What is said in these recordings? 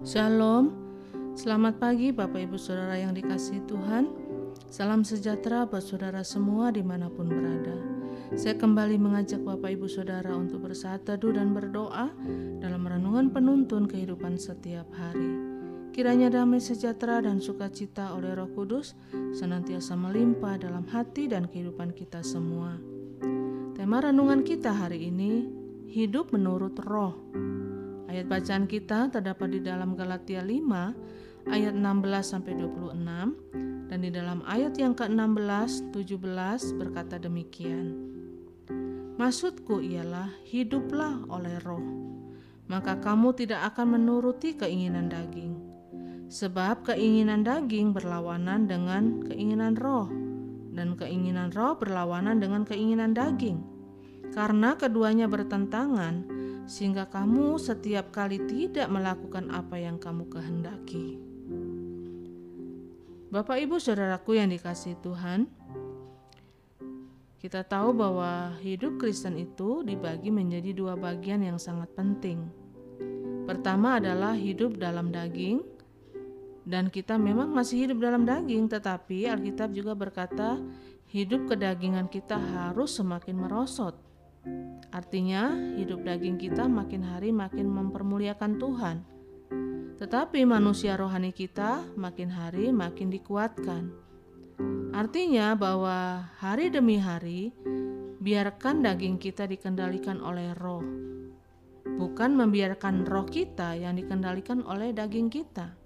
Shalom, selamat pagi Bapak Ibu Saudara yang dikasih Tuhan. Salam sejahtera buat saudara semua di mana pun berada. Saya kembali mengajak Bapak Ibu Saudara untuk bersaat teduh dan berdoa Dalam renungan penuntun kehidupan setiap hari. Kiranya damai sejahtera dan sukacita oleh roh kudus Senantiasa melimpah dalam hati dan kehidupan kita semua. Tema renungan kita hari ini Hidup menurut roh Ayat bacaan kita terdapat di dalam Galatia 5 ayat 16 sampai 26 dan di dalam ayat yang ke-16 17 berkata demikian. Maksudku ialah hiduplah oleh roh, maka kamu tidak akan menuruti keinginan daging. Sebab keinginan daging berlawanan dengan keinginan roh, dan keinginan roh berlawanan dengan keinginan daging. Karena keduanya bertentangan, sehingga kamu setiap kali tidak melakukan apa yang kamu kehendaki. Bapak, ibu, saudaraku yang dikasih Tuhan, kita tahu bahwa hidup Kristen itu dibagi menjadi dua bagian yang sangat penting. Pertama adalah hidup dalam daging, dan kita memang masih hidup dalam daging, tetapi Alkitab juga berkata, hidup kedagingan kita harus semakin merosot Artinya, hidup daging kita makin hari makin mempermuliakan Tuhan. Tetapi manusia rohani kita makin hari makin dikuatkan. Artinya bahwa hari demi hari biarkan daging kita dikendalikan oleh roh. Bukan membiarkan roh kita yang dikendalikan oleh daging kita.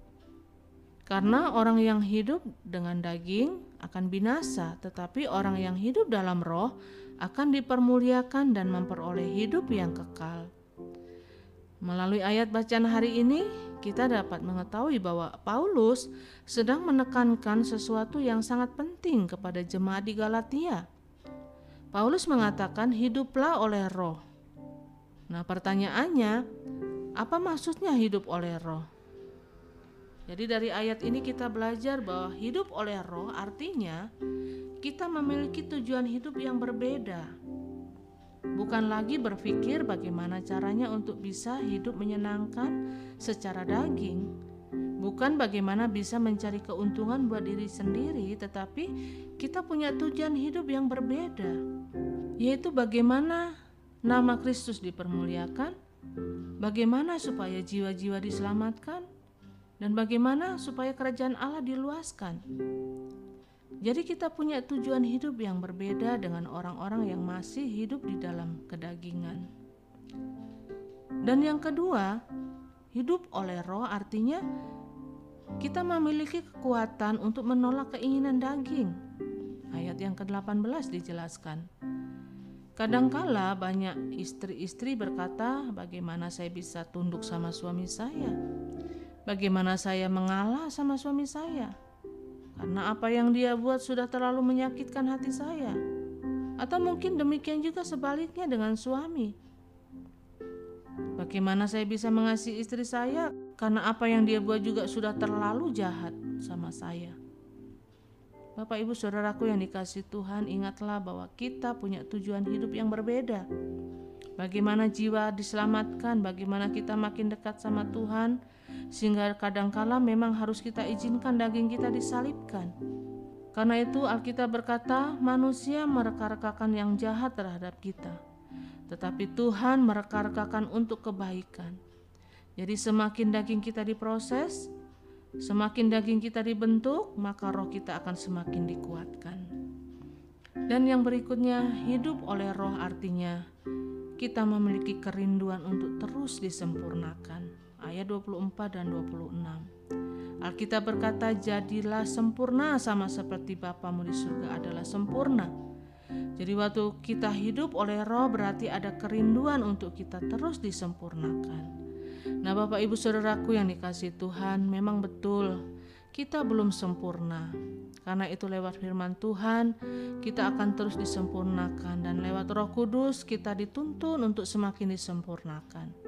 Karena orang yang hidup dengan daging akan binasa, tetapi orang yang hidup dalam roh akan dipermuliakan dan memperoleh hidup yang kekal. Melalui ayat bacaan hari ini, kita dapat mengetahui bahwa Paulus sedang menekankan sesuatu yang sangat penting kepada jemaat di Galatia. Paulus mengatakan, "Hiduplah oleh Roh." Nah, pertanyaannya, apa maksudnya hidup oleh Roh? Jadi, dari ayat ini kita belajar bahwa hidup oleh Roh artinya kita memiliki tujuan hidup yang berbeda. Bukan lagi berpikir bagaimana caranya untuk bisa hidup menyenangkan secara daging, bukan bagaimana bisa mencari keuntungan buat diri sendiri, tetapi kita punya tujuan hidup yang berbeda, yaitu bagaimana nama Kristus dipermuliakan, bagaimana supaya jiwa-jiwa diselamatkan, dan bagaimana supaya kerajaan Allah diluaskan. Jadi kita punya tujuan hidup yang berbeda dengan orang-orang yang masih hidup di dalam kedagingan. Dan yang kedua, hidup oleh roh artinya kita memiliki kekuatan untuk menolak keinginan daging. Ayat yang ke-18 dijelaskan. Kadangkala banyak istri-istri berkata, "Bagaimana saya bisa tunduk sama suami saya? Bagaimana saya mengalah sama suami saya?" karena apa yang dia buat sudah terlalu menyakitkan hati saya. Atau mungkin demikian juga sebaliknya dengan suami. Bagaimana saya bisa mengasihi istri saya karena apa yang dia buat juga sudah terlalu jahat sama saya. Bapak Ibu Saudaraku yang dikasih Tuhan, ingatlah bahwa kita punya tujuan hidup yang berbeda. Bagaimana jiwa diselamatkan, bagaimana kita makin dekat sama Tuhan, sehingga kadangkala memang harus kita izinkan daging kita disalibkan. Karena itu Alkitab berkata, manusia mereka-rekakan yang jahat terhadap kita, tetapi Tuhan mereka-rekakan untuk kebaikan. Jadi semakin daging kita diproses, semakin daging kita dibentuk, maka roh kita akan semakin dikuatkan. Dan yang berikutnya, hidup oleh roh artinya kita memiliki kerinduan untuk terus disempurnakan ayat 24 dan 26. Alkitab berkata, "Jadilah sempurna sama seperti Bapamu di surga adalah sempurna." Jadi waktu kita hidup oleh roh berarti ada kerinduan untuk kita terus disempurnakan. Nah Bapak Ibu Saudaraku yang dikasih Tuhan memang betul kita belum sempurna. Karena itu lewat firman Tuhan kita akan terus disempurnakan dan lewat roh kudus kita dituntun untuk semakin disempurnakan.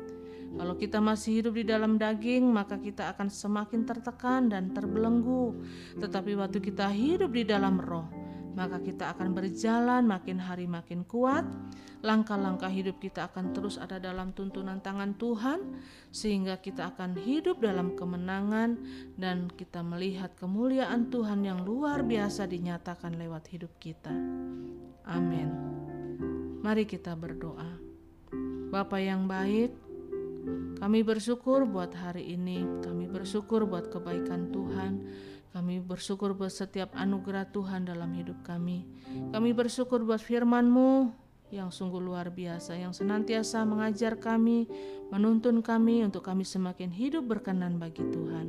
Kalau kita masih hidup di dalam daging, maka kita akan semakin tertekan dan terbelenggu. Tetapi waktu kita hidup di dalam roh, maka kita akan berjalan makin hari makin kuat. Langkah-langkah hidup kita akan terus ada dalam tuntunan tangan Tuhan, sehingga kita akan hidup dalam kemenangan dan kita melihat kemuliaan Tuhan yang luar biasa dinyatakan lewat hidup kita. Amin. Mari kita berdoa. Bapa yang baik, kami bersyukur buat hari ini. Kami bersyukur buat kebaikan Tuhan. Kami bersyukur buat setiap anugerah Tuhan dalam hidup kami. Kami bersyukur buat firman-Mu yang sungguh luar biasa, yang senantiasa mengajar kami, menuntun kami untuk kami semakin hidup berkenan bagi Tuhan.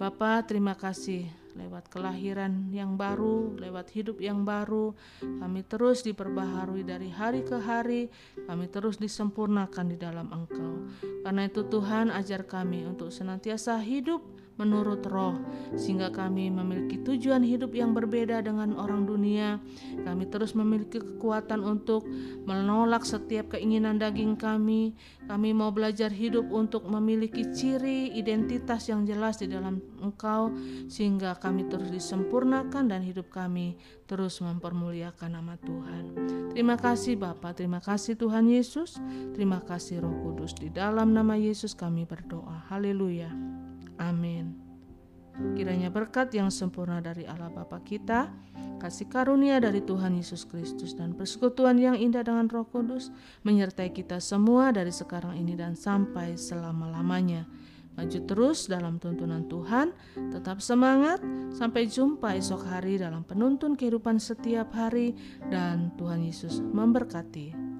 Bapa, terima kasih lewat kelahiran yang baru, lewat hidup yang baru, kami terus diperbaharui dari hari ke hari, kami terus disempurnakan di dalam Engkau. Karena itu Tuhan ajar kami untuk senantiasa hidup menurut roh, sehingga kami memiliki tujuan hidup yang berbeda dengan orang dunia. Kami terus memiliki kekuatan untuk menolak setiap keinginan daging kami. Kami mau belajar hidup untuk memiliki ciri identitas yang jelas di dalam Engkau, sehingga kami terus disempurnakan dan hidup kami terus mempermuliakan nama Tuhan. Terima kasih Bapa, terima kasih Tuhan Yesus, terima kasih Roh Kudus. Di dalam nama Yesus kami berdoa. Haleluya. Amin. Kiranya berkat yang sempurna dari Allah Bapa kita, kasih karunia dari Tuhan Yesus Kristus dan persekutuan yang indah dengan Roh Kudus menyertai kita semua dari sekarang ini dan sampai selama-lamanya. Maju terus dalam tuntunan Tuhan, tetap semangat, sampai jumpa esok hari dalam penuntun kehidupan setiap hari dan Tuhan Yesus memberkati.